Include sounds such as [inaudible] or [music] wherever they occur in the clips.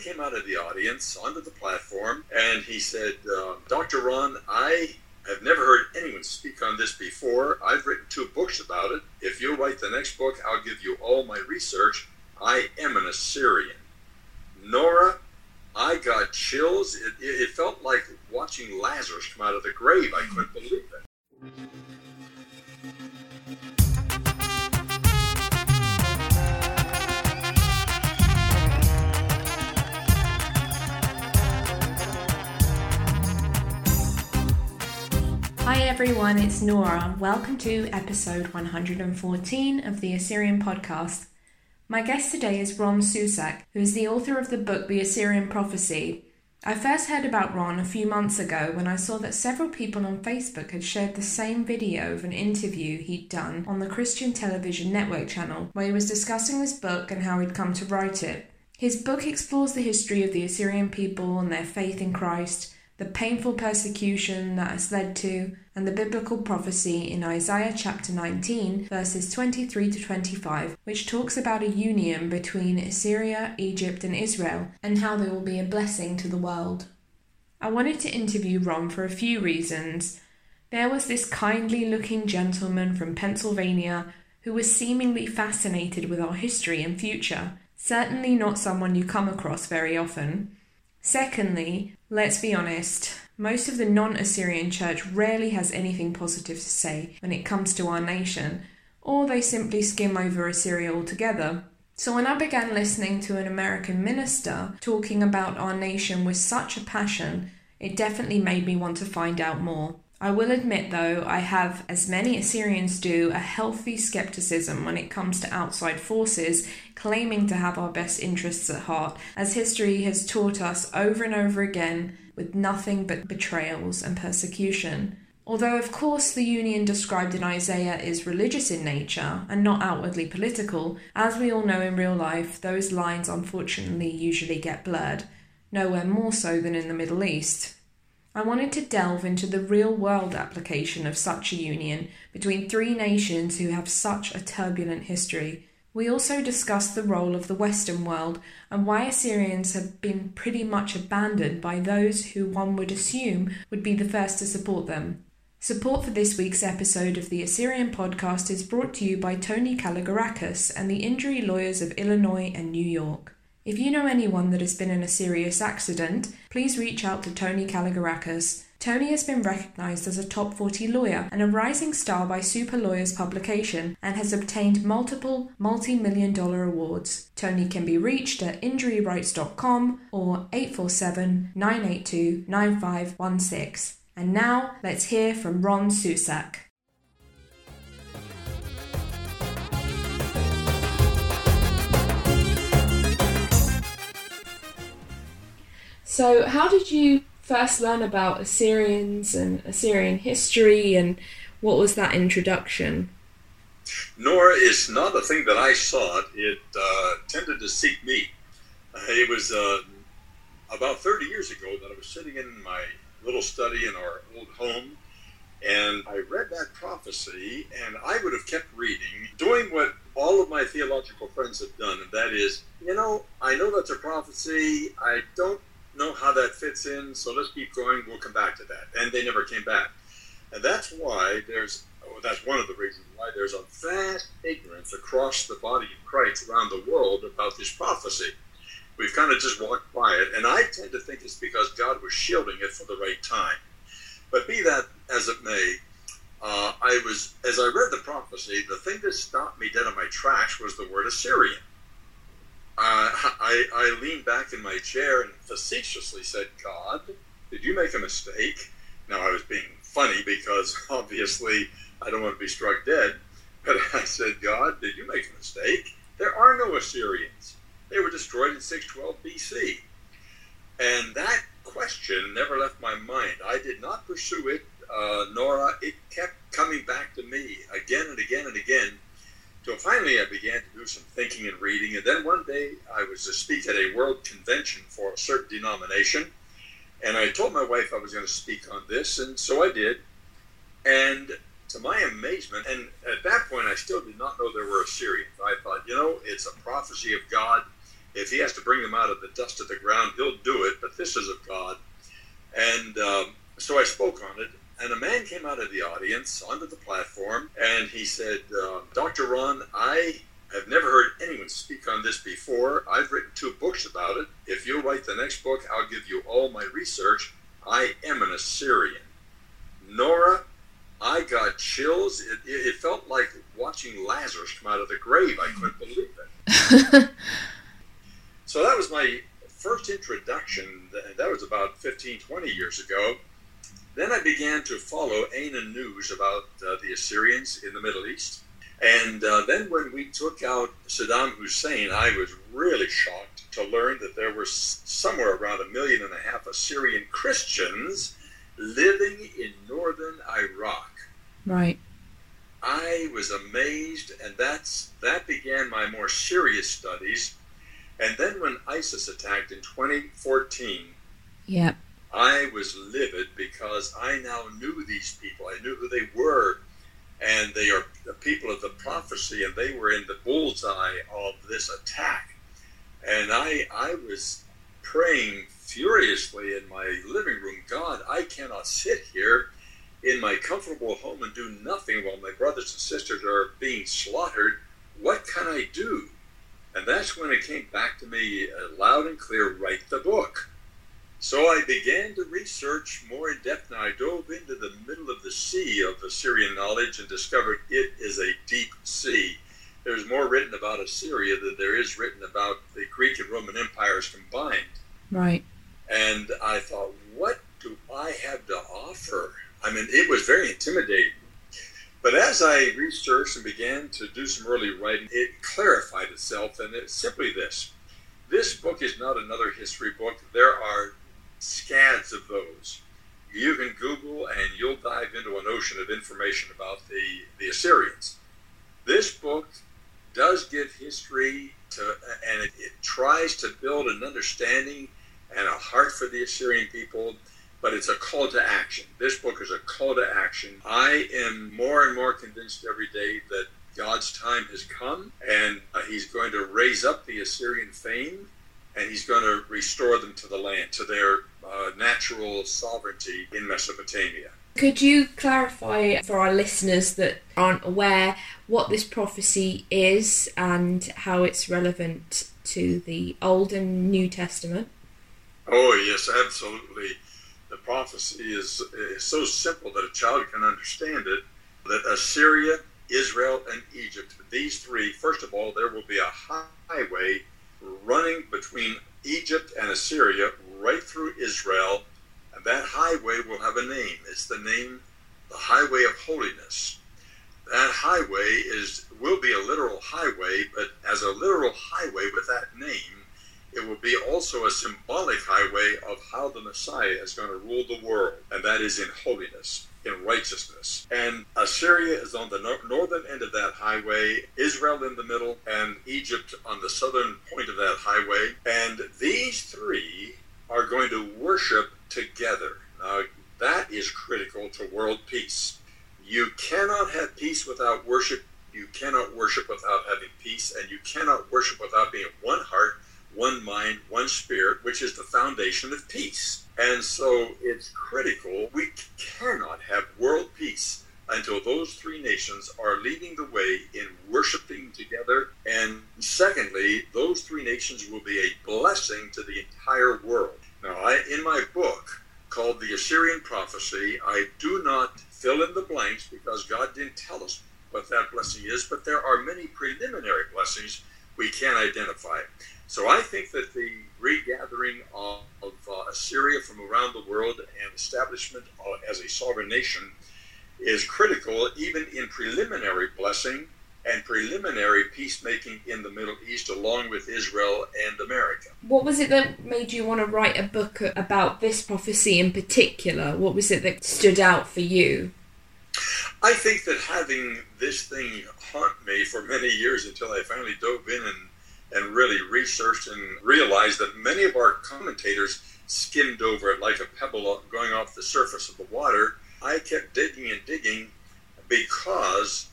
came out of the audience onto the platform and he said, uh, Dr. Ron, I have never heard anyone speak on this before. I've written two books about it. If you write the next book, I'll give you all my research. I am an Assyrian. Nora, I got chills. It, it, felt like watching Lazarus come out of the grave. I couldn't believe it. Everyone, it's Nora. Welcome to episode 114 of the Assyrian podcast. My guest today is Ron Susek, who is the author of the book The Assyrian Prophecy. I first heard about Ron a few months ago when I saw that several people on Facebook had shared the same video of an interview he'd done on the Christian Television Network channel, where he was discussing this book and how he'd come to write it. His book explores the history of the Assyrian people and their faith in Christ the painful persecution that has led to, and the biblical prophecy in Isaiah chapter 19, verses 23 to 25, which talks about a union between Assyria, Egypt, and Israel, and how they will be a blessing to the world. I wanted to interview Ron for a few reasons. There was this kindly looking gentleman from Pennsylvania who was seemingly fascinated with our history and future, certainly not someone you come across very often. Secondly, let's be honest, most of the non Assyrian church rarely has anything positive to say when it comes to our nation, or they simply skim over Assyria altogether. So when I began listening to an American minister talking about our nation with such a passion, it definitely made me want to find out more. I will admit, though, I have, as many Assyrians do, a healthy skepticism when it comes to outside forces claiming to have our best interests at heart, as history has taught us over and over again with nothing but betrayals and persecution. Although, of course, the union described in Isaiah is religious in nature and not outwardly political, as we all know in real life, those lines unfortunately usually get blurred, nowhere more so than in the Middle East. I wanted to delve into the real world application of such a union between three nations who have such a turbulent history. We also discussed the role of the Western world and why Assyrians have been pretty much abandoned by those who one would assume would be the first to support them. Support for this week's episode of the Assyrian podcast is brought to you by Tony Kalogerakis and the injury lawyers of Illinois and New York. If you know anyone that has been in a serious accident, please reach out to Tony Kalogerakis. Tony has been recognized as a top 40 lawyer and a rising star by Super Lawyers publication and has obtained multiple multi million dollar awards. Tony can be reached at injuryrights.com or 847 982 9516. And now let's hear from Ron Susek. So, how did you first learn about Assyrians and Assyrian history, and what was that introduction? Nor is not a thing that I sought. It uh, tended to seek me. Uh, it was uh, about 30 years ago that I was sitting in my little study in our old home, and I read that prophecy, and I would have kept reading, doing what all of my theological friends have done, and that is, you know, I know that's a prophecy. I don't know how that fits in, so let's keep going. We'll come back to that. And they never came back. And that's why there's, oh, that's one of the reasons why there's a vast ignorance across the body of Christ around the world about this prophecy. We've kind of just walked by it, and I tend to think it's because God was shielding it for the right time. But be that as it may, uh, I was, as I read the prophecy, the thing that stopped me dead in my tracks was the word Assyrian uh, I, I leaned back in my chair and facetiously said, God, did you make a mistake? Now, I was being funny because [laughs] obviously I don't want to be struck dead. But [laughs] I said, God, did you make a mistake? There are no Assyrians. They were destroyed in 612 BC. And that question never left my mind. I did not pursue it, uh, Nora. It kept coming back to me again and again and again so finally, I began to do some thinking and reading. And then one day, I was to speak at a world convention for a certain denomination. And I told my wife I was going to speak on this, and so I did. And to my amazement, and at that point, I still did not know there were Assyrians. I thought, you know, it's a prophecy of God. If he has to bring them out of the dust of the ground, he'll do it, but this is of God. And um, so I spoke on it, and a man came out of the audience onto the platform, and he said, uh, Dr. Ron, I have never heard anyone speak on this before. I've written two books about it. If you'll write the next book, I'll give you all my research. I am an Assyrian. Nora, I got chills. It, it, it felt like watching Lazarus come out of the grave. I couldn't believe it. [laughs] so that was my first introduction. That was about 15, 20 years ago. Then I began to follow AINA news about uh, the Assyrians in the Middle East. And uh, then when we took out Saddam Hussein, I was really shocked to learn that there were somewhere around a million and a half Assyrian Christians living in northern Iraq. Right. I was amazed, and that's that began my more serious studies. And then when ISIS attacked in 2014, yep. I was livid because I now knew these people. I knew who they were, and they are the people of the prophecy, and they were in the bullseye of this attack. And I, I was praying furiously in my living room God, I cannot sit here in my comfortable home and do nothing while my brothers and sisters are being slaughtered. What can I do? And that's when it came back to me uh, loud and clear write the book. So I began to research more in depth, and I dove into the middle of the sea of Assyrian knowledge and discovered it is a deep sea. There's more written about Assyria than there is written about the Greek and Roman empires combined. Right. And I thought, what do I have to offer? I mean, it was very intimidating. But as I researched and began to do some early writing, it clarified itself, and it's simply this. This book is not another history book. There are scads of those. You can Google and you'll dive into an ocean of information about the, the Assyrians. This book does give history to, and it, it tries to build an understanding and a heart for the Assyrian people, but it's a call to action. This book is a call to action. I am more and more convinced every day that God's time has come and uh, He's going to raise up the Assyrian fame and He's going to restore them to the land, to their uh, natural sovereignty in Mesopotamia. Could you clarify for our listeners that aren't aware what this prophecy is and how it's relevant to the Old and New Testament? Oh, yes, absolutely. The prophecy is, is so simple that a child can understand it that Assyria, Israel, and Egypt, these three, first of all, there will be a highway running between Egypt and Assyria right through Israel, and that highway will have a name. It's the name, the Highway of Holiness. That highway is will be a literal highway, but as a literal highway with that name, it will be also a symbolic highway of how the Messiah is going to rule the world, and that is in holiness, in righteousness. And Assyria is on the no- northern end of that highway, Israel in the middle, and Egypt on the southern point of that highway. And these three are going to worship together. Now, that is critical to world peace. You cannot have peace without worship. You cannot worship without having peace, and you cannot worship without being one heart one mind, one spirit, which is the foundation of peace. And so it's critical. We cannot have world peace until those three nations are leading the way in worshiping together. And secondly, those three nations will be a blessing to the entire world. Now, I, in my book called The Assyrian Prophecy, I do not fill in the blanks because God didn't tell us what that blessing is, but there are many preliminary blessings we can identify. So I think that the regathering of, of uh, Assyria from around the world and establishment uh, as a sovereign nation is critical, even in preliminary blessing and preliminary peacemaking in the Middle East, along with Israel and America. What was it that made you want to write a book about this prophecy in particular? What was it that stood out for you? I think that having this thing haunt me for many years until I finally dove in and and really researched and realized that many of our commentators skimmed over it like a pebble going off the surface of the water. I kept digging and digging because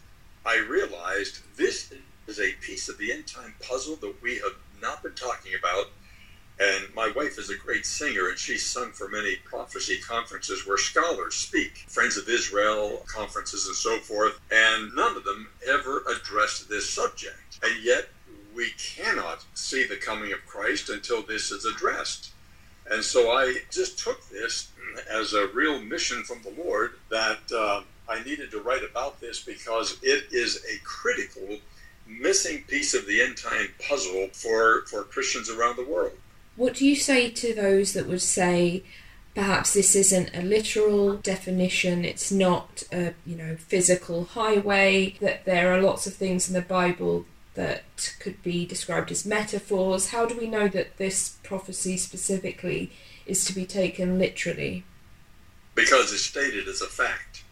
I realized this is a piece of the end time puzzle that we have not been talking about. And my wife is a great singer, and she's sung for many prophecy conferences where scholars speak, Friends of Israel conferences, and so forth. And none of them ever addressed this subject. And yet, we cannot see the coming of Christ until this is addressed. And so I just took this as a real mission from the Lord that uh, I needed to write about this because it is a critical missing piece of the end time puzzle for, for Christians around the world. What do you say to those that would say perhaps this isn't a literal definition, it's not a you know physical highway, that there are lots of things in the Bible that could be described as metaphors? How do we know that this prophecy specifically is to be taken literally? Because it's stated as a fact.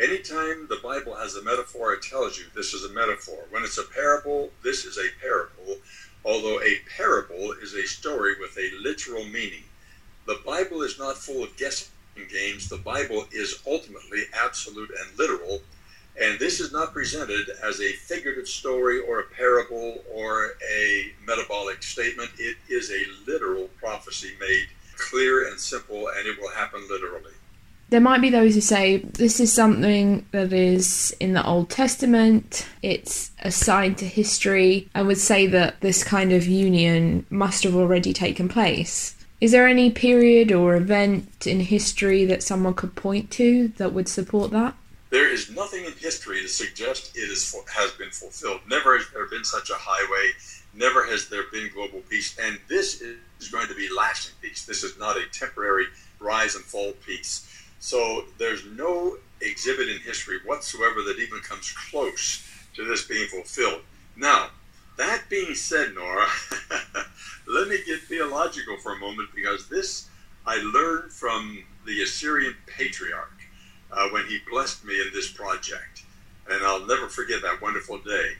Anytime the Bible has a metaphor, it tells you this is a metaphor. When it's a parable, this is a parable, although a parable is a story with a literal meaning. The Bible is not full of guessing games. The Bible is ultimately absolute and literal. And this is not presented as a figurative story or a parable or a metabolic statement. It is a literal prophecy made clear and simple, and it will happen literally there might be those who say this is something that is in the Old Testament, it's assigned to history, and would say that this kind of union must have already taken place. Is there any period or event in history that someone could point to that would support that? There is nothing in history to suggest it is, has been fulfilled. Never has there been such a highway. Never has there been global peace. And this is going to be lasting peace. This is not a temporary rise and fall peace so there's no exhibit in history whatsoever that even comes close to this being fulfilled. Now, that being said, Nora, [laughs] let me get theological for a moment because this I learned from the Assyrian patriarch uh, when he blessed me in this project. And I'll never forget that wonderful day.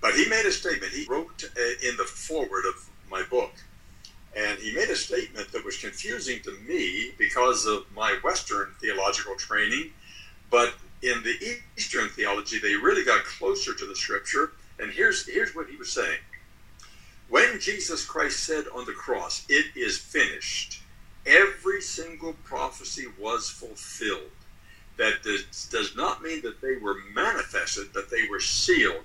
But he made a statement. He wrote uh, in the foreword of my book and he made a statement that was confusing to me because of my Western theological training. But in the Eastern theology, they really got closer to the scripture. And here's, here's what he was saying When Jesus Christ said on the cross, It is finished, every single prophecy was fulfilled. That does, does not mean that they were manifested, but they were sealed,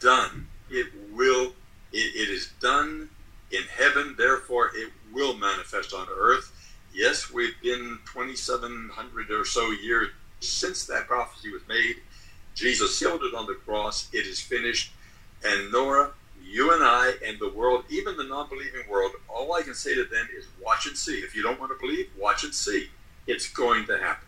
done. It will, it, it is done in heaven, therefore it will manifest on earth. Yes, we've been 2,700 or so years since that prophecy was made. Jesus sealed it on the cross. It is finished. And Nora, you and I and the world, even the non believing world, all I can say to them is watch and see. If you don't want to believe, watch and see. It's going to happen.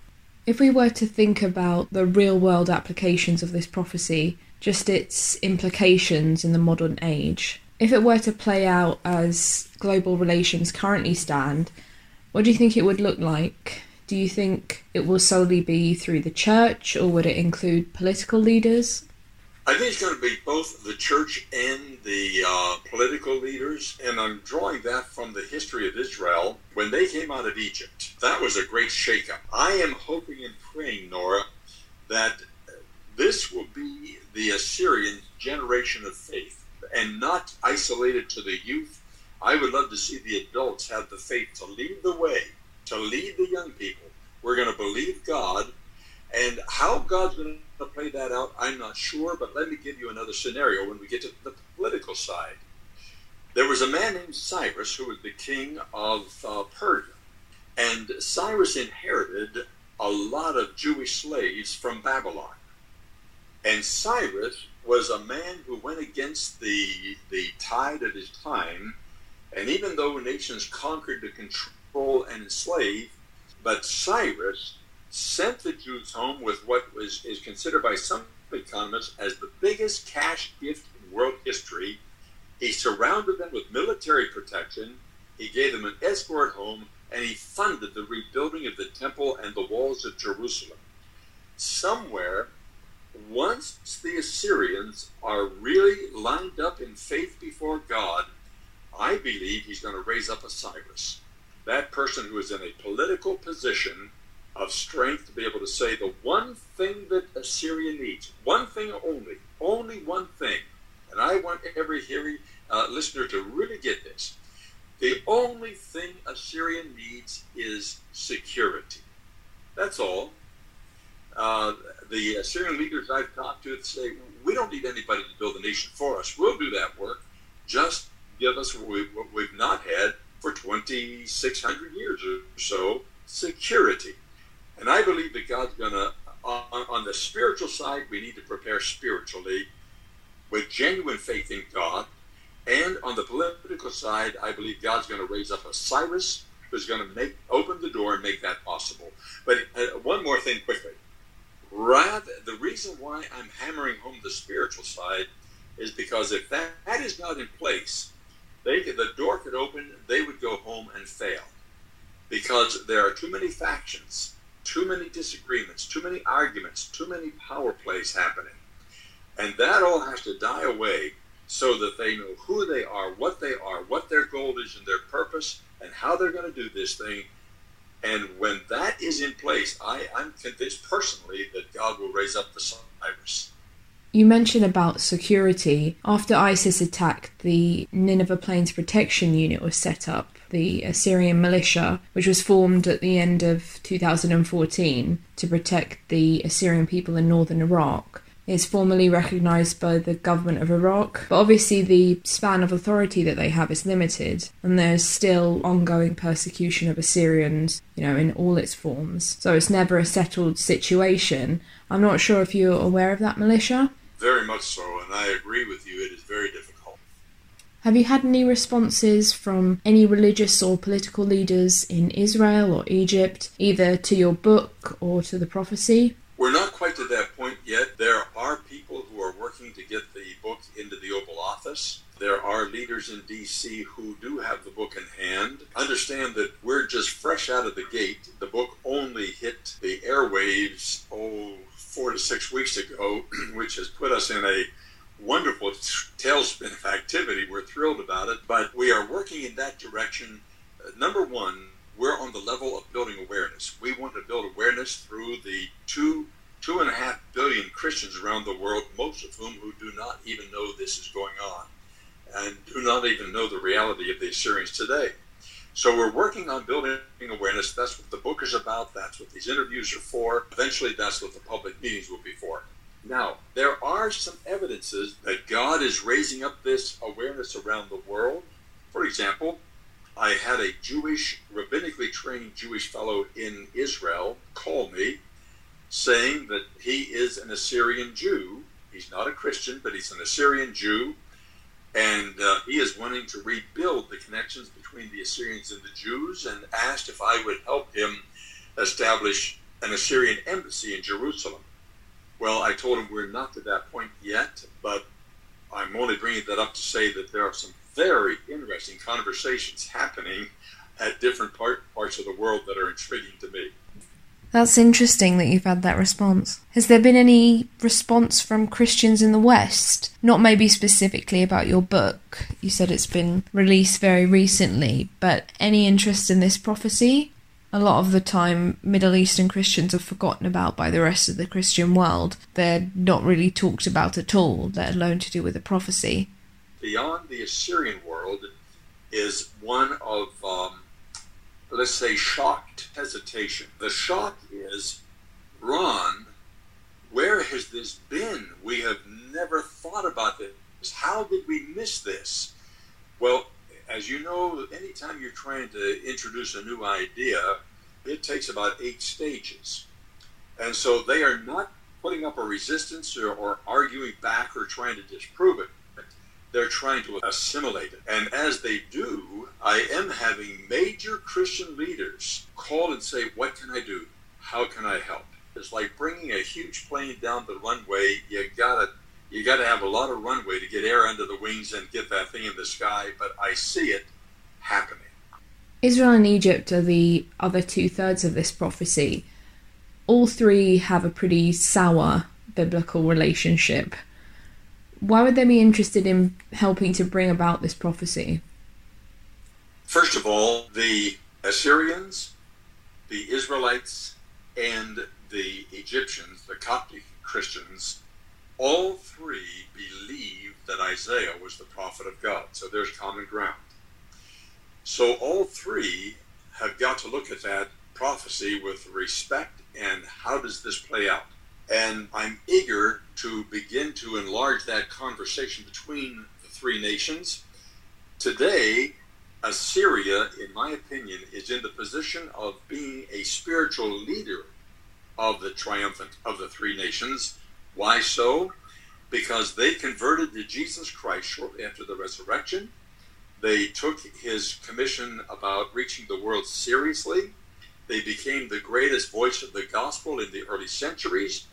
If we were to think about the real world applications of this prophecy, just its implications in the modern age, if it were to play out as global relations currently stand, what do you think it would look like? Do you think it will solely be through the church or would it include political leaders? I think it's going to be both the church and the uh, political leaders, and I'm drawing that from the history of Israel. When they came out of Egypt, that was a great shakeup. I am hoping and praying, Nora, that this will be the Assyrian generation of faith and not isolated to the youth. I would love to see the adults have the faith to lead the way, to lead the young people. We're going to believe God. And how God's going to play that out, I'm not sure, but let me give you another scenario when we get to the political side. There was a man named Cyrus who was the king of uh, Persia. And Cyrus inherited a lot of Jewish slaves from Babylon. And Cyrus was a man who went against the, the tide of his time. And even though nations conquered to control and enslave, but Cyrus sent the Jews home with what was is considered by some economists as the biggest cash gift in world history. He surrounded them with military protection. He gave them an escort home, and he funded the rebuilding of the temple and the walls of Jerusalem. Somewhere once the Assyrians are really lined up in faith before God, I believe he's going to raise up a Cyrus. That person who is in a political position of strength to be able to say the one thing that Assyria needs, one thing only, only one thing. And I want every hearing, uh, listener to really get this. The only thing Assyria needs is security. That's all. Uh, the Assyrian leaders I've talked to say, we don't need anybody to build a nation for us. We'll do that work. Just give us what, we, what we've not had for 2,600 years or so security. And I believe that God's going to, on, on the spiritual side, we need to prepare spiritually with genuine faith in God. And on the political side, I believe God's going to raise up a Cyrus who's going to make open the door and make that possible. But uh, one more thing quickly. Rather, the reason why I'm hammering home the spiritual side is because if that, that is not in place, they could, the door could open, they would go home and fail. Because there are too many factions, too many disagreements, too many arguments, too many power plays happening. And that all has to die away so that they know who they are, what they are, what their goal is and their purpose, and how they're going to do this thing. And when that is in place, I, I'm convinced personally that God will raise up the Cyrus. You mentioned about security. After ISIS attacked, the Nineveh Plains Protection Unit was set up, the Assyrian militia, which was formed at the end of 2014 to protect the Assyrian people in northern Iraq. Is formally recognized by the government of Iraq, but obviously the span of authority that they have is limited, and there's still ongoing persecution of Assyrians, you know, in all its forms. So it's never a settled situation. I'm not sure if you're aware of that militia. Very much so, and I agree with you. It is very difficult. Have you had any responses from any religious or political leaders in Israel or Egypt, either to your book or to the prophecy? We're not quite to that point yet. There are people who are working to get the book into the Oval Office. There are leaders in D.C. who do have the book in hand. Understand that we're just fresh out of the gate. The book only hit the airwaves, oh, four to six weeks ago, [clears throat] which has put us in a wonderful tailspin of activity. We're thrilled about it, but we are working in that direction. Uh, number one, we're on the level of building awareness. We want to build awareness through the two two and a half billion Christians around the world, most of whom who do not even know this is going on, and do not even know the reality of the Assyrians today. So we're working on building awareness. That's what the book is about. That's what these interviews are for. Eventually, that's what the public meetings will be for. Now, there are some evidences that God is raising up this awareness around the world. For example, I had a Jewish, rabbinically trained Jewish fellow in Israel call me saying that he is an Assyrian Jew. He's not a Christian, but he's an Assyrian Jew and uh, he is wanting to rebuild the connections between the Assyrians and the Jews, and asked if I would help him establish an Assyrian embassy in Jerusalem. Well, I told him we're not to that point yet, but I'm only bringing that up to say that there are some very interesting conversations happening at different part, parts of the world that are intriguing to me. That's interesting that you've had that response. Has there been any response from Christians in the West? Not maybe specifically about your book. You said it's been released very recently, but any interest in this prophecy? A lot of the time, Middle Eastern Christians are forgotten about by the rest of the Christian world. They're not really talked about at all, let alone to do with the prophecy. Beyond the Assyrian world is one of um, let's say, shocked hesitation. The shock is, Ron, where has this been? We have never thought about this. How did we miss this? Well, as you know, anytime you're trying to introduce a new idea, it takes about eight stages. And so they are not putting up a resistance or, or arguing back or trying to disprove it they're trying to assimilate it. And as they do, I am having major Christian leaders call and say, What can I do? How can I help? It's like bringing a huge plane down the runway. You gotta you gotta have a lot of runway to get air under the wings and get that thing in the sky. But I see it happening. Israel and Egypt are the other two thirds of this prophecy. All three have a pretty sour biblical relationship why would they be interested in helping to bring about this prophecy? First of all, the Assyrians, the Israelites, and the Egyptians, the Coptic Christians, all three believe that Isaiah was the prophet of God. So there's common ground. So all three have got to look at that prophecy with respect and how does this play out? And I'm eager to begin to enlarge that conversation between the three nations. Today, Assyria, in my opinion, is in the position of being a spiritual leader of the triumphant of the three nations. Why so? Because they converted to Jesus Christ shortly after the resurrection. They took his commission about reaching the world seriously. They became the greatest voice of the gospel in the early centuries,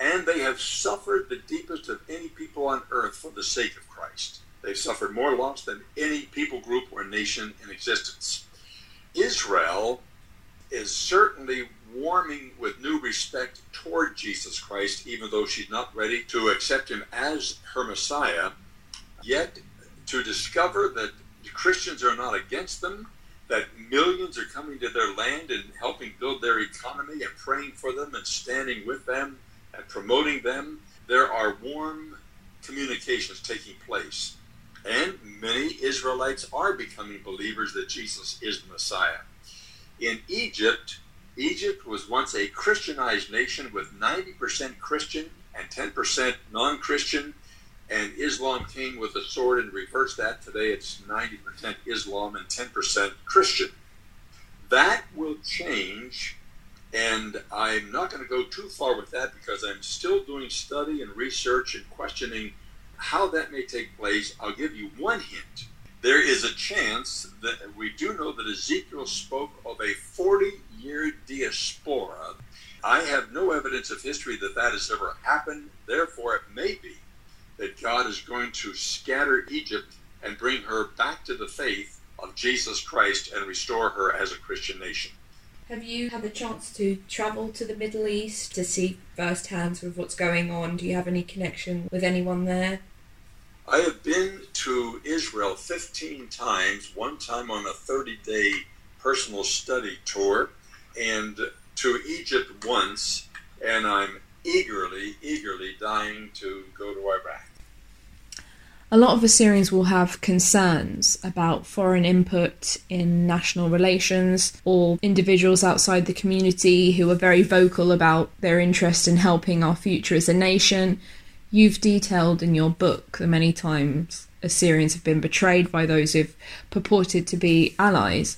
and they have suffered the deepest of any people on earth for the sake of Christ. They've suffered more loss than any people group or nation in existence. Israel is certainly warming with new respect toward Jesus Christ, even though she's not ready to accept him as her Messiah. Yet, to discover that Christians are not against them, that millions are coming to their land and helping build their economy and praying for them and standing with them and promoting them. There are warm communications taking place. And many Israelites are becoming believers that Jesus is the Messiah. In Egypt, Egypt was once a Christianized nation with 90% Christian and 10% non Christian and Islam came with a sword and reversed that. Today it's 90% Islam and 10% Christian. That will change, and I'm not going to go too far with that because I'm still doing study and research and questioning how that may take place. I'll give you one hint. There is a chance that we do know that Ezekiel spoke of a 40 year diaspora. I have no evidence of history that that has ever happened. Therefore, it may be that God is going to scatter Egypt and bring her back to the faith of Jesus Christ and restore her as a Christian nation. Have you had the chance to travel to the Middle East to see firsthand sort of what's going on? Do you have any connection with anyone there? I have been to Israel 15 times, one time on a 30 day personal study tour, and to Egypt once, and I'm eagerly, eagerly dying to go to Iraq. A lot of Assyrians will have concerns about foreign input in national relations or individuals outside the community who are very vocal about their interest in helping our future as a nation. You've detailed in your book the many times Assyrians have been betrayed by those who've purported to be allies.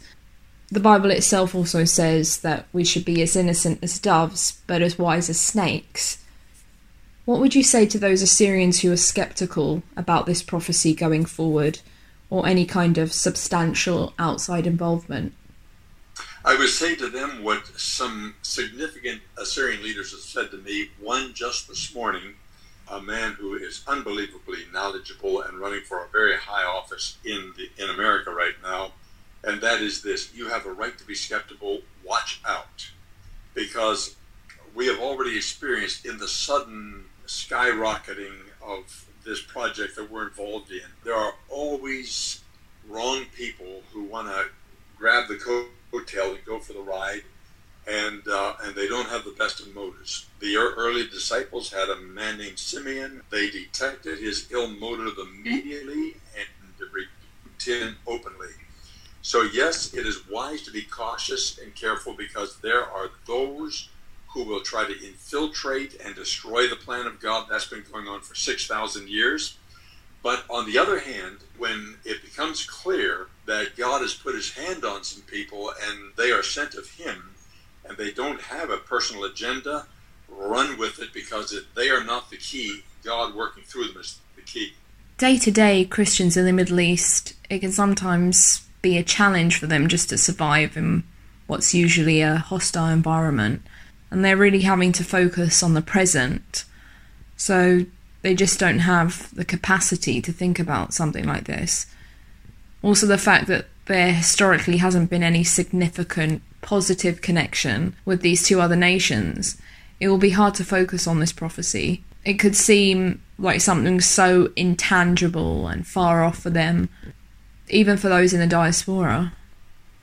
The Bible itself also says that we should be as innocent as doves, but as wise as snakes. What would you say to those Assyrians who are skeptical about this prophecy going forward, or any kind of substantial outside involvement? I would say to them what some significant Assyrian leaders have said to me. One just this morning, a man who is unbelievably knowledgeable and running for a very high office in the, in America right now and that is this you have a right to be skeptical. Watch out. Because we have already experienced in the sudden skyrocketing of this project that we're involved in, there are always wrong people who want to grab the coattail and go for the ride, and uh, and they don't have the best of motives. The early disciples had a man named Simeon. They detected his ill motive immediately and rebuked him openly. So, yes, it is wise to be cautious and careful because there are those who will try to infiltrate and destroy the plan of God. That's been going on for 6,000 years. But on the other hand, when it becomes clear that God has put his hand on some people and they are sent of him and they don't have a personal agenda, run with it because they are not the key. God working through them is the key. Day to day, Christians in the Middle East, it can sometimes be a challenge for them just to survive in what's usually a hostile environment. And they're really having to focus on the present. So they just don't have the capacity to think about something like this. Also, the fact that there historically hasn't been any significant positive connection with these two other nations, it will be hard to focus on this prophecy. It could seem like something so intangible and far off for them even for those in the diaspora.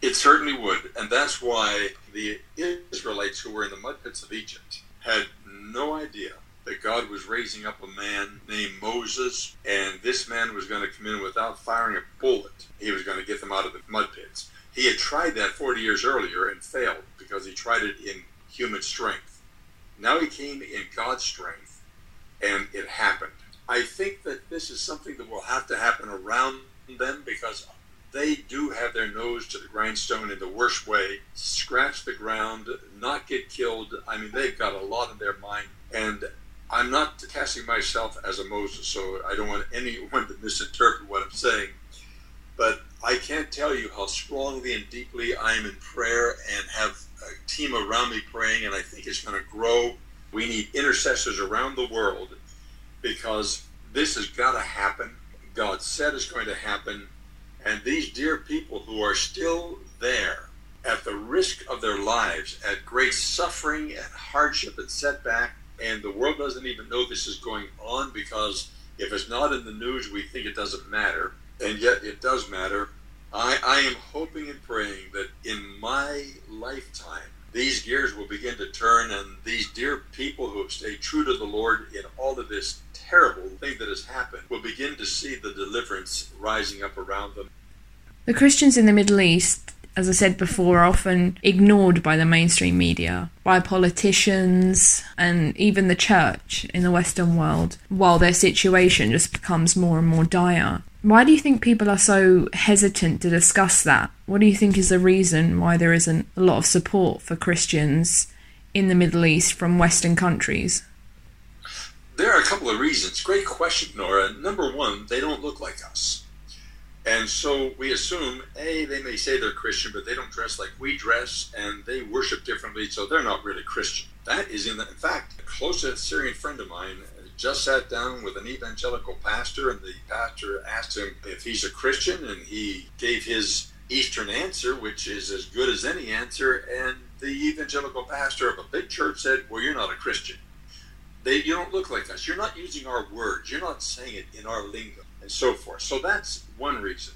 It certainly would, and that's why the Israelites who were in the mud pits of Egypt had no idea that God was raising up a man named Moses, and this man was going to come in without firing a bullet. He was going to get them out of the mud pits. He had tried that 40 years earlier and failed because he tried it in human strength. Now he came in God's strength, and it happened. I think that this is something that will have to happen around them because they do have their nose to the grindstone in the worst way, scratch the ground, not get killed. I mean, they've got a lot in their mind. And I'm not casting myself as a Moses, so I don't want anyone to misinterpret what I'm saying. But I can't tell you how strongly and deeply I am in prayer and have a team around me praying, and I think it's going to grow. We need intercessors around the world because this has got to happen. God said it's going to happen and these dear people who are still there at the risk of their lives, at great suffering and hardship and setback, and the world doesn't even know this is going on because if it's not in the news, we think it doesn't matter, and yet it does matter. I, I am hoping and praying that in my lifetime, these gears will begin to turn, and these dear people who have stayed true to the Lord in all of this terrible thing that has happened will begin to see the deliverance rising up around them. The Christians in the Middle East, as I said before, are often ignored by the mainstream media, by politicians, and even the church in the Western world, while their situation just becomes more and more dire. Why do you think people are so hesitant to discuss that? What do you think is the reason why there isn't a lot of support for Christians in the Middle East from Western countries? There are a couple of reasons. Great question, Nora. Number one, they don't look like us. And so we assume, A, they may say they're Christian, but they don't dress like we dress, and they worship differently, so they're not really Christian. That is in, the, in fact, a close Syrian friend of mine just sat down with an evangelical pastor, and the pastor asked him if he's a Christian, and he gave his Eastern answer, which is as good as any answer, and the evangelical pastor of a big church said, Well, you're not a Christian. They, you don't look like us. You're not using our words. You're not saying it in our lingo, and so forth. So that's one reason.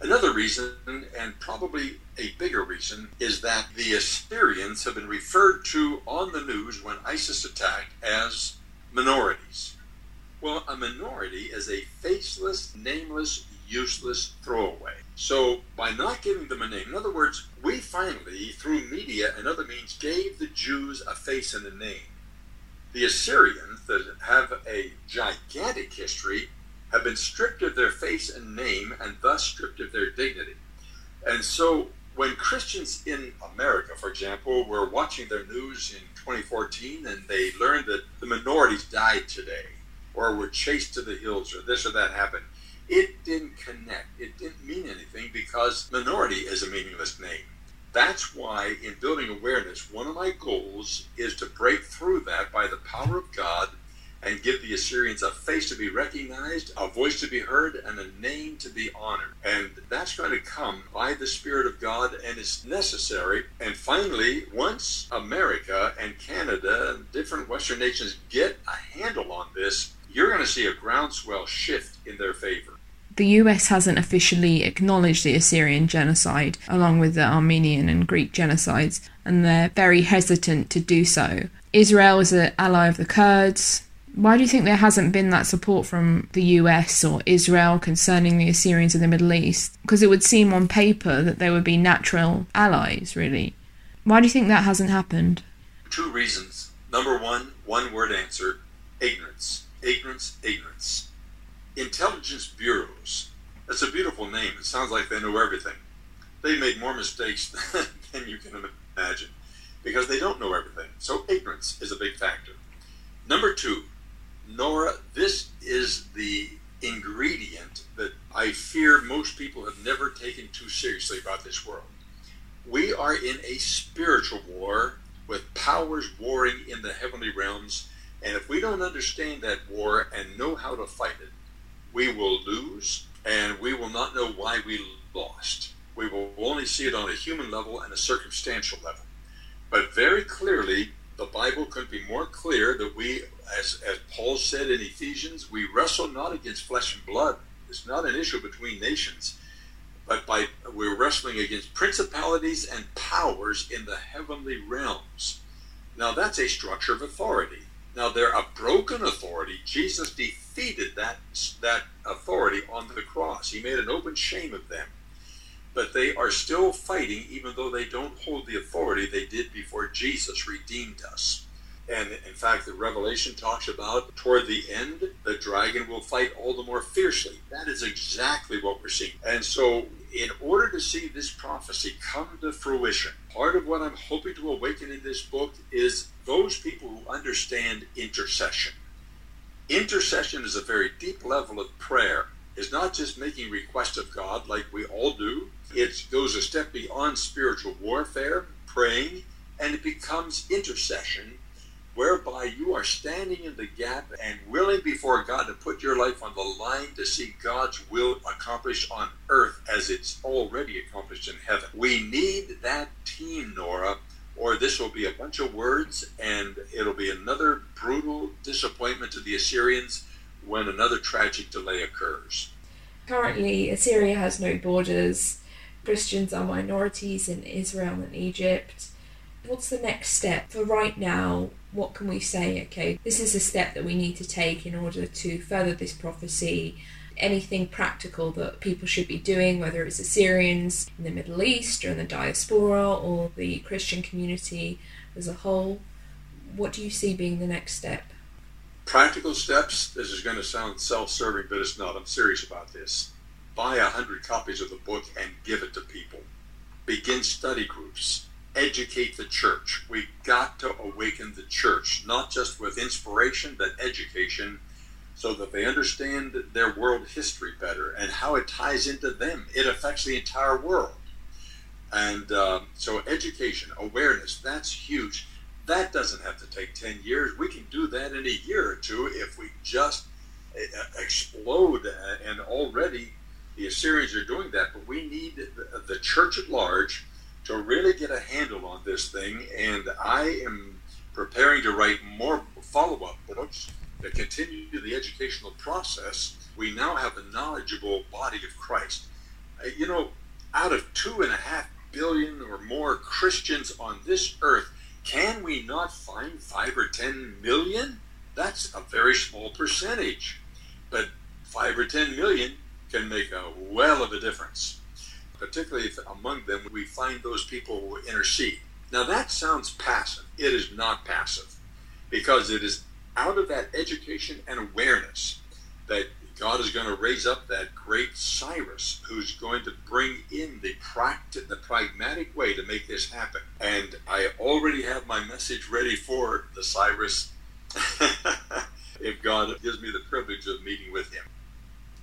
Another reason, and probably a bigger reason, is that the Assyrians have been referred to on the news when ISIS attacked as minorities. Well, a minority is a faceless, nameless, useless throwaway. So, by not giving them a name, in other words, we finally, through media and other means, gave the Jews a face and a name. The Assyrians, that have a gigantic history, have been stripped of their face and name and thus stripped of their dignity. And so when Christians in America, for example, were watching their news in 2014 and they learned that the minorities died today or were chased to the hills or this or that happened, it didn't connect. It didn't mean anything because minority is a meaningless name. That's why, in building awareness, one of my goals is to break through that by the power of God and give the Assyrians a face to be recognized, a voice to be heard, and a name to be honored. And that's going to come by the Spirit of God, and it's necessary. And finally, once America and Canada and different Western nations get a handle on this, you're going to see a groundswell shift in their favor the US hasn't officially acknowledged the Assyrian genocide, along with the Armenian and Greek genocides, and they're very hesitant to do so. Israel is an ally of the Kurds. Why do you think there hasn't been that support from the US or Israel concerning the Assyrians in the Middle East? Because it would seem on paper that they would be natural allies, really. Why do you think that hasn't happened? Two reasons. Number one, one word answer ignorance. Ignorance, ignorance intelligence bureaus. That's a beautiful name. It sounds like they know everything. They made more mistakes [laughs] than you can imagine because they don't know everything. So ignorance is a big factor. Number two, Nora, this is the ingredient that I fear most people have never taken too seriously about this world. We are in a spiritual war with powers warring in the heavenly realms, and if we don't understand that war and know how to fight it, we will lose and we will not know why we lost. We will only see it on a human level and a circumstantial level. But very clearly, the Bible could be more clear that we, as, as Paul said in Ephesians, we wrestle not against flesh and blood. It's not an issue between nations, but by we're wrestling against principalities and powers in the heavenly realms. Now that's a structure of authority. Now they're a broken authority. Jesus defeated that that authority on the cross. He made an open shame of them. But they are still fighting, even though they don't hold the authority they did before Jesus redeemed us. And in fact, the Revelation talks about toward the end, the dragon will fight all the more fiercely. That is exactly what we're seeing. And so, in order to see this prophecy come to fruition, part of what I'm hoping to awaken in this book is those people who understand intercession. Intercession is a very deep level of prayer. It's not just making requests of God like we all do. It goes a step beyond spiritual warfare, praying, and it becomes intercession whereby you are standing in the gap and willing before God to put your life on the line to see God's will accomplished on earth as it's already accomplished in heaven. We need that team, Nora, or this will be a bunch of words and it'll be another brutal disappointment to the Assyrians when another tragic delay occurs. Currently, Assyria has no borders. Christians are minorities in Israel and Egypt. What's the next step? For right now, what can we say? Okay, this is a step that we need to take in order to further this prophecy. Anything practical that people should be doing, whether it's Assyrians in the Middle East or in the diaspora or the Christian community as a whole. What do you see being the next step? Practical steps. This is going to sound self serving, but it's not. I'm serious about this. Buy a hundred copies of the book and give it to people. Begin study groups educate the church. We've got to awaken the church, not just with inspiration, but education, so that they understand their world history better and how it ties into them. It affects the entire world. And um, so, education, awareness, that's huge. That doesn't have to take 10 years. We can do that in a year or two if we just uh, explode. Eh, and already the Assyrians are doing that. But we need the church at large to really get a handle on this thing. And I am preparing to write more follow up books that continue the educational process. We now have a knowledgeable body of Christ. You know, out of two and a half billion or more Christians on this earth, can we not find five or ten million? That's a very small percentage. But five or ten million can make a well of a difference particularly if among them we find those people who intercede. Now that sounds passive. It is not passive because it is out of that education and awareness that God is going to raise up that great Cyrus who's going to bring in the practi- the pragmatic way to make this happen. And I already have my message ready for the Cyrus. [laughs] If God gives me the privilege of meeting with him.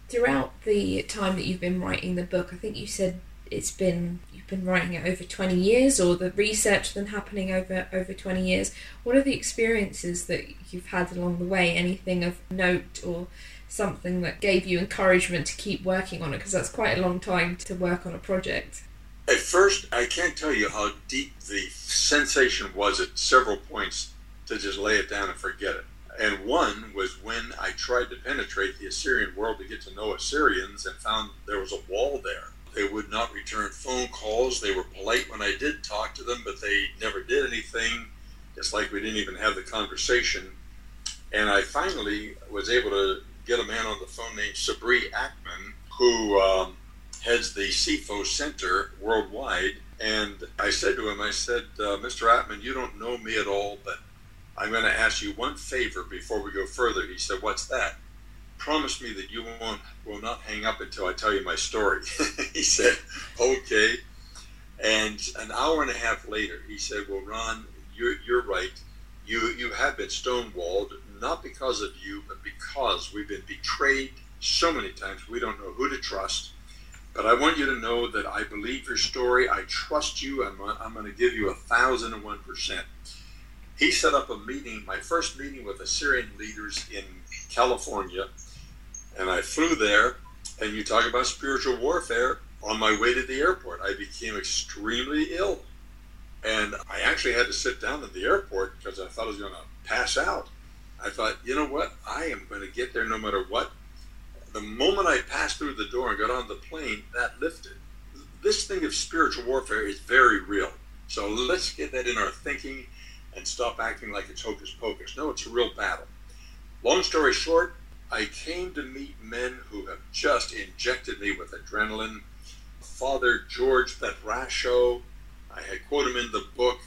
Throughout the time that you've been writing the book, I think you said it's been you've been writing it over 20 years or the research been happening over over 20 years. What are the experiences that you've had along the way? Anything of note or something that gave you encouragement to keep working on it because that's quite a long time to work on a project at first i can't tell you how deep the sensation was at several points to just lay it down and forget it and one was when I tried to penetrate the Assyrian world to get to know Assyrians and found there was a wall there. They would not return phone calls. They were polite when I did talk to them, but they never did anything. It's like we didn't even have the conversation. And I finally was able to get a man on the phone named Sabri Atman, who um, heads the Seyfo Center worldwide. And I said to him, I said, uh, Mr. Atman, you don't know me at all, but I'm going to ask you one favor before we go further. He said, What's that? Promise me that you won't will not hang up until I tell you my story. [laughs] he said, Okay. And an hour and a half later, he said, Well, Ron, you're, you're right. You, you have been stonewalled, not because of you, but because we've been betrayed so many times we don't know who to trust. But I want you to know that I believe your story. I trust you. I'm, I'm going to give you a thousand and one percent he set up a meeting, my first meeting with Assyrian leaders in California, and I flew there. And you talk about spiritual warfare. On my way to the airport, I became extremely ill, and I actually had to sit down at the airport because I thought I was going to pass out. I thought, you know what? I am going to get there no matter what. The moment I passed through the door and got on the plane, that lifted. This thing of spiritual warfare is very real. So let's get that in our thinking and stop acting like it's hocus pocus. No, it's a real battle. Long story short, I came to meet men who have just injected me with adrenaline. Father George Bet-Rasho, I had quote him in the book.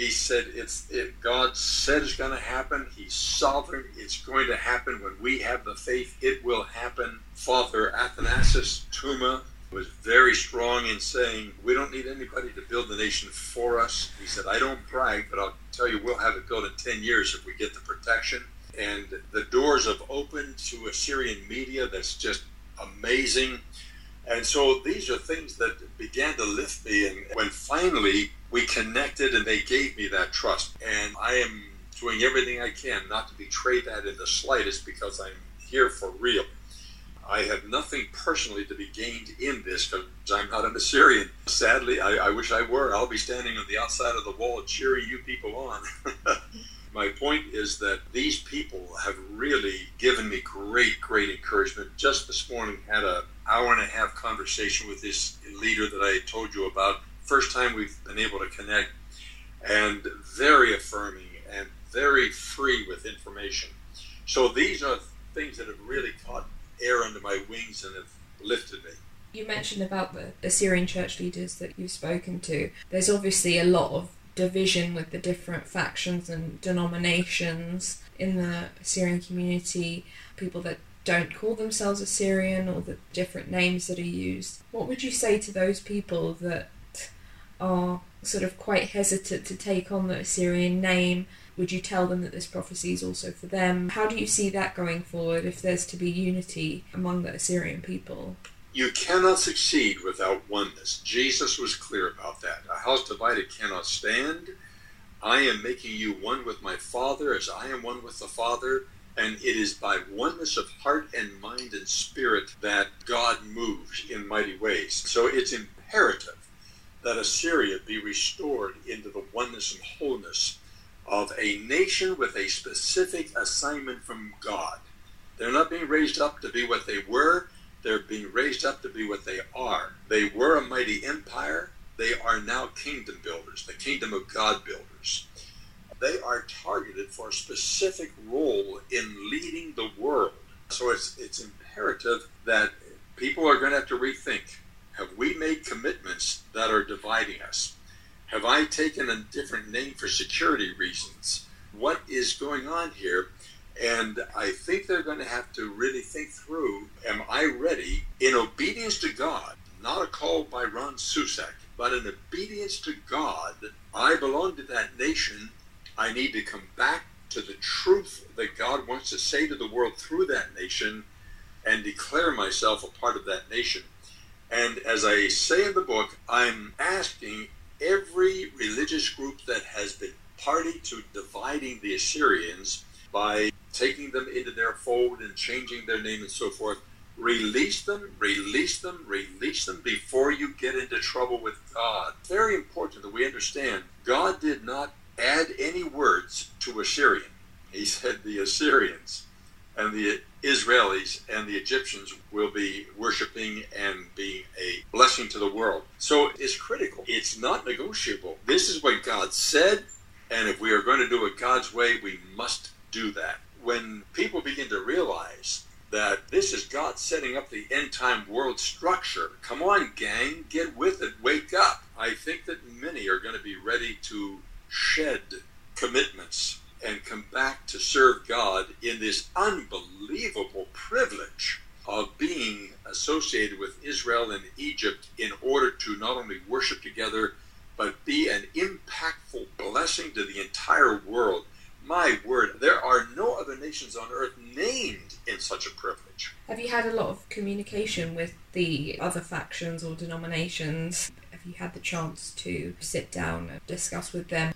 He said, "It's God said it's going to happen. He's sovereign. It's going to happen when we have the faith. It will happen." Father Athanasius Tuma was very strong in saying, "We don't need anybody to build the nation for us." He said, "I don't brag, but I'll tell you, we'll have it built in ten years if we get the protection." And the doors have opened to Assyrian media. That's just amazing. And so these are things that began to lift me. And when finally we connected and they gave me that trust, and I am doing everything I can not to betray that in the slightest because I'm here for real. I have nothing personally to be gained in this because I'm not an Assyrian. Sadly, I, I wish I were. I'll be standing on the outside of the wall cheering you people on. [laughs] My point is that these people have really given me great, great encouragement. Just this morning, had a hour and a half conversation with this leader that I told you about. First time we've been able to connect, and very affirming and very free with information. So these are things that have really caught air under my wings and have lifted me. You mentioned about the Assyrian church leaders that you've spoken to. There's obviously a lot of division with the different factions and denominations in the Assyrian community, people that don't call themselves Assyrian or the different names that are used. What would you say to those people that are sort of quite hesitant to take on the Assyrian name? Would you tell them that this prophecy is also for them? How do you see that going forward if there's to be unity among the Assyrian people? You cannot succeed without oneness. Jesus was clear about that. A house divided cannot stand. I am making you one with my Father as I am one with the Father. And it is by oneness of heart and mind and spirit that God moves in mighty ways. So it's imperative that Assyria be restored into the oneness and wholeness of a nation with a specific assignment from God. They're not being raised up to be what they were they're being raised up to be what they are. They were a mighty empire. They are now kingdom builders, the kingdom of God builders. They are targeted for a specific role in leading the world. So it's, it's imperative that people are going to have to rethink have we made commitments that are dividing us? Have I taken a different name for security reasons? What is going on here? And I think they're going to have to really think through am I ready in obedience to God, not a call by Ron Susek, but in obedience to God? I belong to that nation. I need to come back to the truth that God wants to say to the world through that nation and declare myself a part of that nation. And as I say in the book, I'm asking every religious group that has been party to dividing the Assyrians by taking them into their fold and changing their name and so forth. Release them, release them, release them before you get into trouble with God. Very important that we understand God did not add any words to Assyrian. He said the Assyrians and the Israelis and the Egyptians will be worshiping and being a blessing to the world. So it's critical. It's not negotiable. This is what God said, and if we are going to do it God's way, we must do that when people begin to realize that this is God setting up the end time world structure. Come on, gang, get with it, wake up. I think that many are going to be ready to shed commitments and come back to serve God in this unbelievable privilege of being associated with Israel and Egypt in order to not only worship together, but be an impactful blessing to the entire world my word, there are no other nations on earth named in such a privilege. Have you had a lot of communication with the other factions or denominations? Have you had the chance to sit down and discuss with them?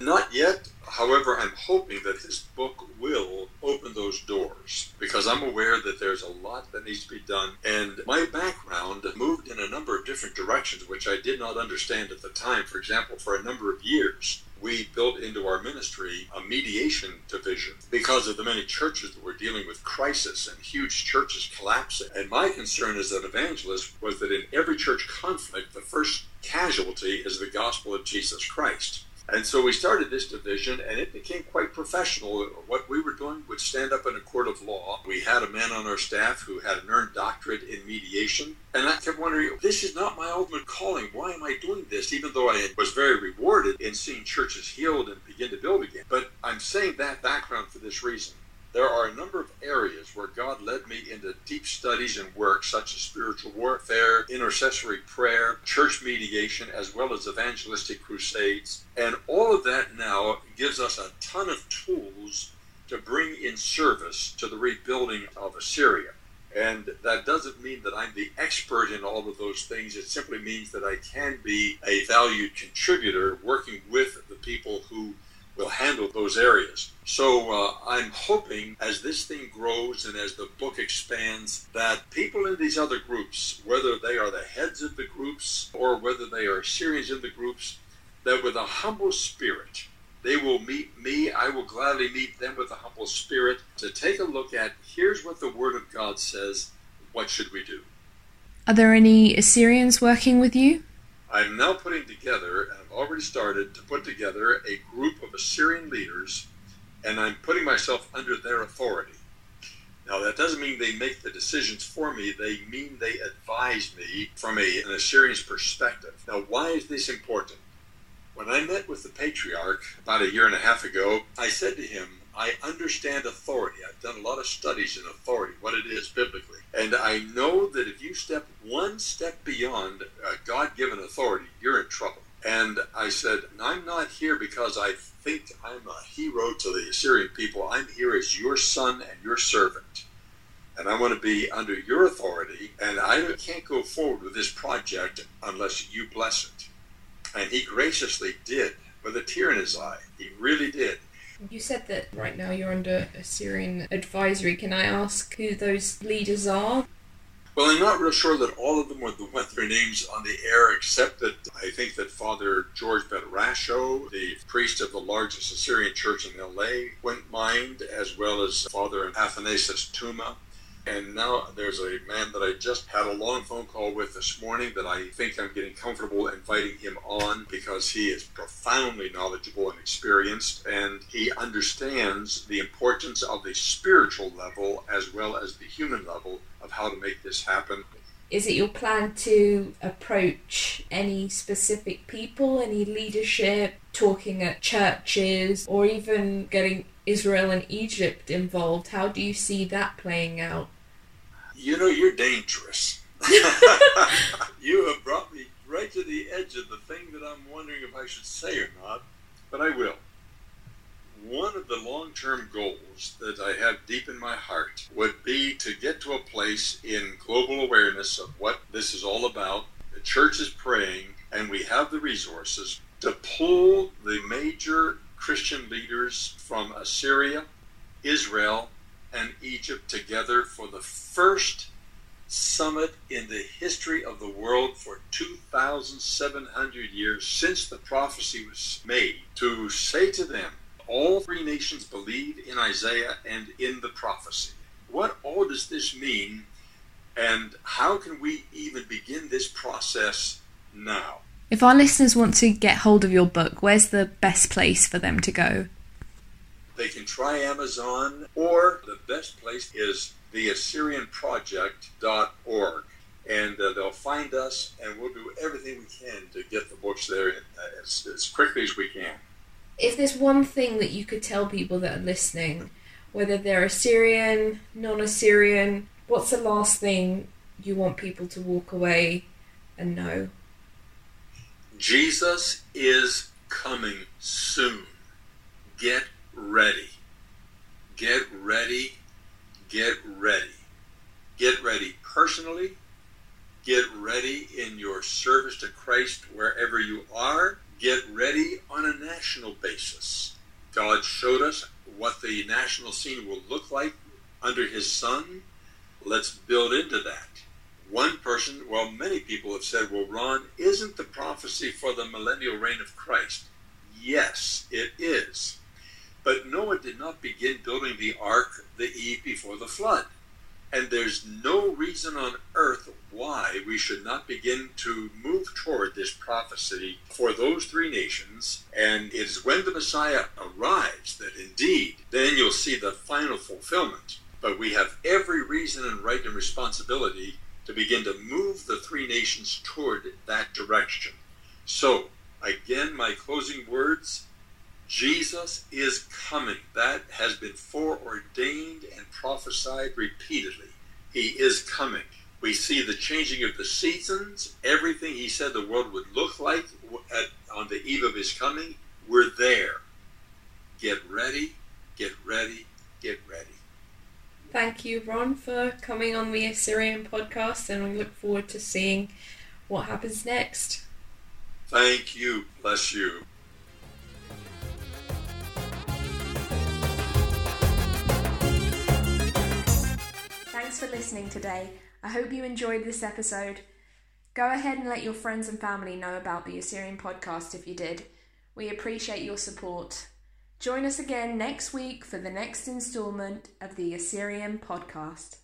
Not yet. However, I'm hoping that this book will open those doors because I'm aware that there's a lot that needs to be done. And my background moved in a number of different directions, which I did not understand at the time. For example, for a number of years, we built into our ministry a mediation division because of the many churches that were dealing with crisis and huge churches collapsing. And my concern as an evangelist was that in every church conflict, the first casualty is the gospel of Jesus Christ. And so we started this division, and it became quite professional. What we were doing would stand up in a court of law. We had a man on our staff who had an earned doctorate in mediation. And I kept wondering, this is not my ultimate calling. Why am I doing this? Even though I was very rewarded in seeing churches healed and begin to build again. But I'm saying that background for this reason. There are a number of areas where God led me into deep studies and work, such as spiritual warfare, intercessory prayer, church mediation, as well as evangelistic crusades. And all of that now gives us a ton of tools to bring in service to the rebuilding of Assyria. And that doesn't mean that I'm the expert in all of those things. It simply means that I can be a valued contributor working with the people who will handle those areas. So uh, I'm hoping as this thing grows and as the book expands, that people in these other groups, whether they are the heads of the groups or whether they are Assyrians in the groups, that with a humble spirit, they will meet me. I will gladly meet them with a humble spirit to take a look at here's what the Word of God says. What should we do? Are there any Assyrians working with you? I'm now putting together, and I've already started to put together a group of Assyrian leaders, and I'm putting myself under their authority. Now, that doesn't mean they make the decisions for me, they mean they advise me from a, an Assyrian's perspective. Now, why is this important? When I met with the patriarch about a year and a half ago, I said to him, I understand authority. I've done a lot of studies in authority, what it is biblically. And I know that if you step one step beyond uh, God given authority, you're in trouble. And I said, I'm not here because I think I'm a hero to the Assyrian people. I'm here as your son and your servant. And I want to be under your authority. And I can't go forward with this project unless you bless it. And he graciously did with a tear in his eye. He really did. You said that right now you're under Assyrian advisory. Can I ask who those leaders are? Well, I'm not real sure that all of them would want their names on the air, except that I think that Father George Ben Rasho, the priest of the largest Assyrian church in LA, wouldn't mind, as well as Father Athanasius Tuma, and now there's a man that I just had a long phone call with this morning that I think I'm getting comfortable inviting him on because he is profoundly knowledgeable and experienced, and he understands the importance of the spiritual level as well as the human level of how to make this happen. Is it your plan to approach any specific people, any leadership, talking at churches, or even getting Israel and Egypt involved? How do you see that playing out? You know, you're dangerous. [laughs] you have brought me right to the edge of the thing that I'm wondering if I should say or not, but I will. One of the long term goals that I have deep in my heart would be to get to a place in global awareness of what this is all about. The church is praying, and we have the resources to pull the major Christian leaders from Assyria, Israel, and Egypt together for the first summit in the history of the world for 2,700 years since the prophecy was made to say to them, all three nations believe in Isaiah and in the prophecy. What all does this mean, and how can we even begin this process now? If our listeners want to get hold of your book, where's the best place for them to go? They can try Amazon, or the best place is the AssyrianProject.org. And uh, they'll find us, and we'll do everything we can to get the books there uh, as, as quickly as we can. If there's one thing that you could tell people that are listening, whether they're Assyrian, non Assyrian, what's the last thing you want people to walk away and know? Jesus is coming soon. Get ready. Get ready. Get ready. Get ready personally. Get ready in your service to Christ wherever you are. Get ready on a national basis. God showed us what the national scene will look like under His Son. Let's build into that. One person, well, many people have said, well, Ron, isn't the prophecy for the millennial reign of Christ? Yes, it is. But Noah did not begin building the ark the eve before the flood. And there's no reason on earth why we should not begin to move toward this prophecy for those three nations. And it is when the Messiah arrives that indeed then you'll see the final fulfillment. But we have every reason and right and responsibility to begin to move the three nations toward that direction. So, again, my closing words Jesus is coming. That has been foreordained and prophesied repeatedly. He is coming. We see the changing of the seasons, everything he said the world would look like at, on the eve of his coming. We're there. Get ready, get ready, get ready. Thank you, Ron, for coming on the Assyrian podcast, and we look forward to seeing what happens next. Thank you. Bless you. Thanks for listening today. I hope you enjoyed this episode. Go ahead and let your friends and family know about the Assyrian podcast if you did. We appreciate your support. Join us again next week for the next installment of the Assyrian podcast.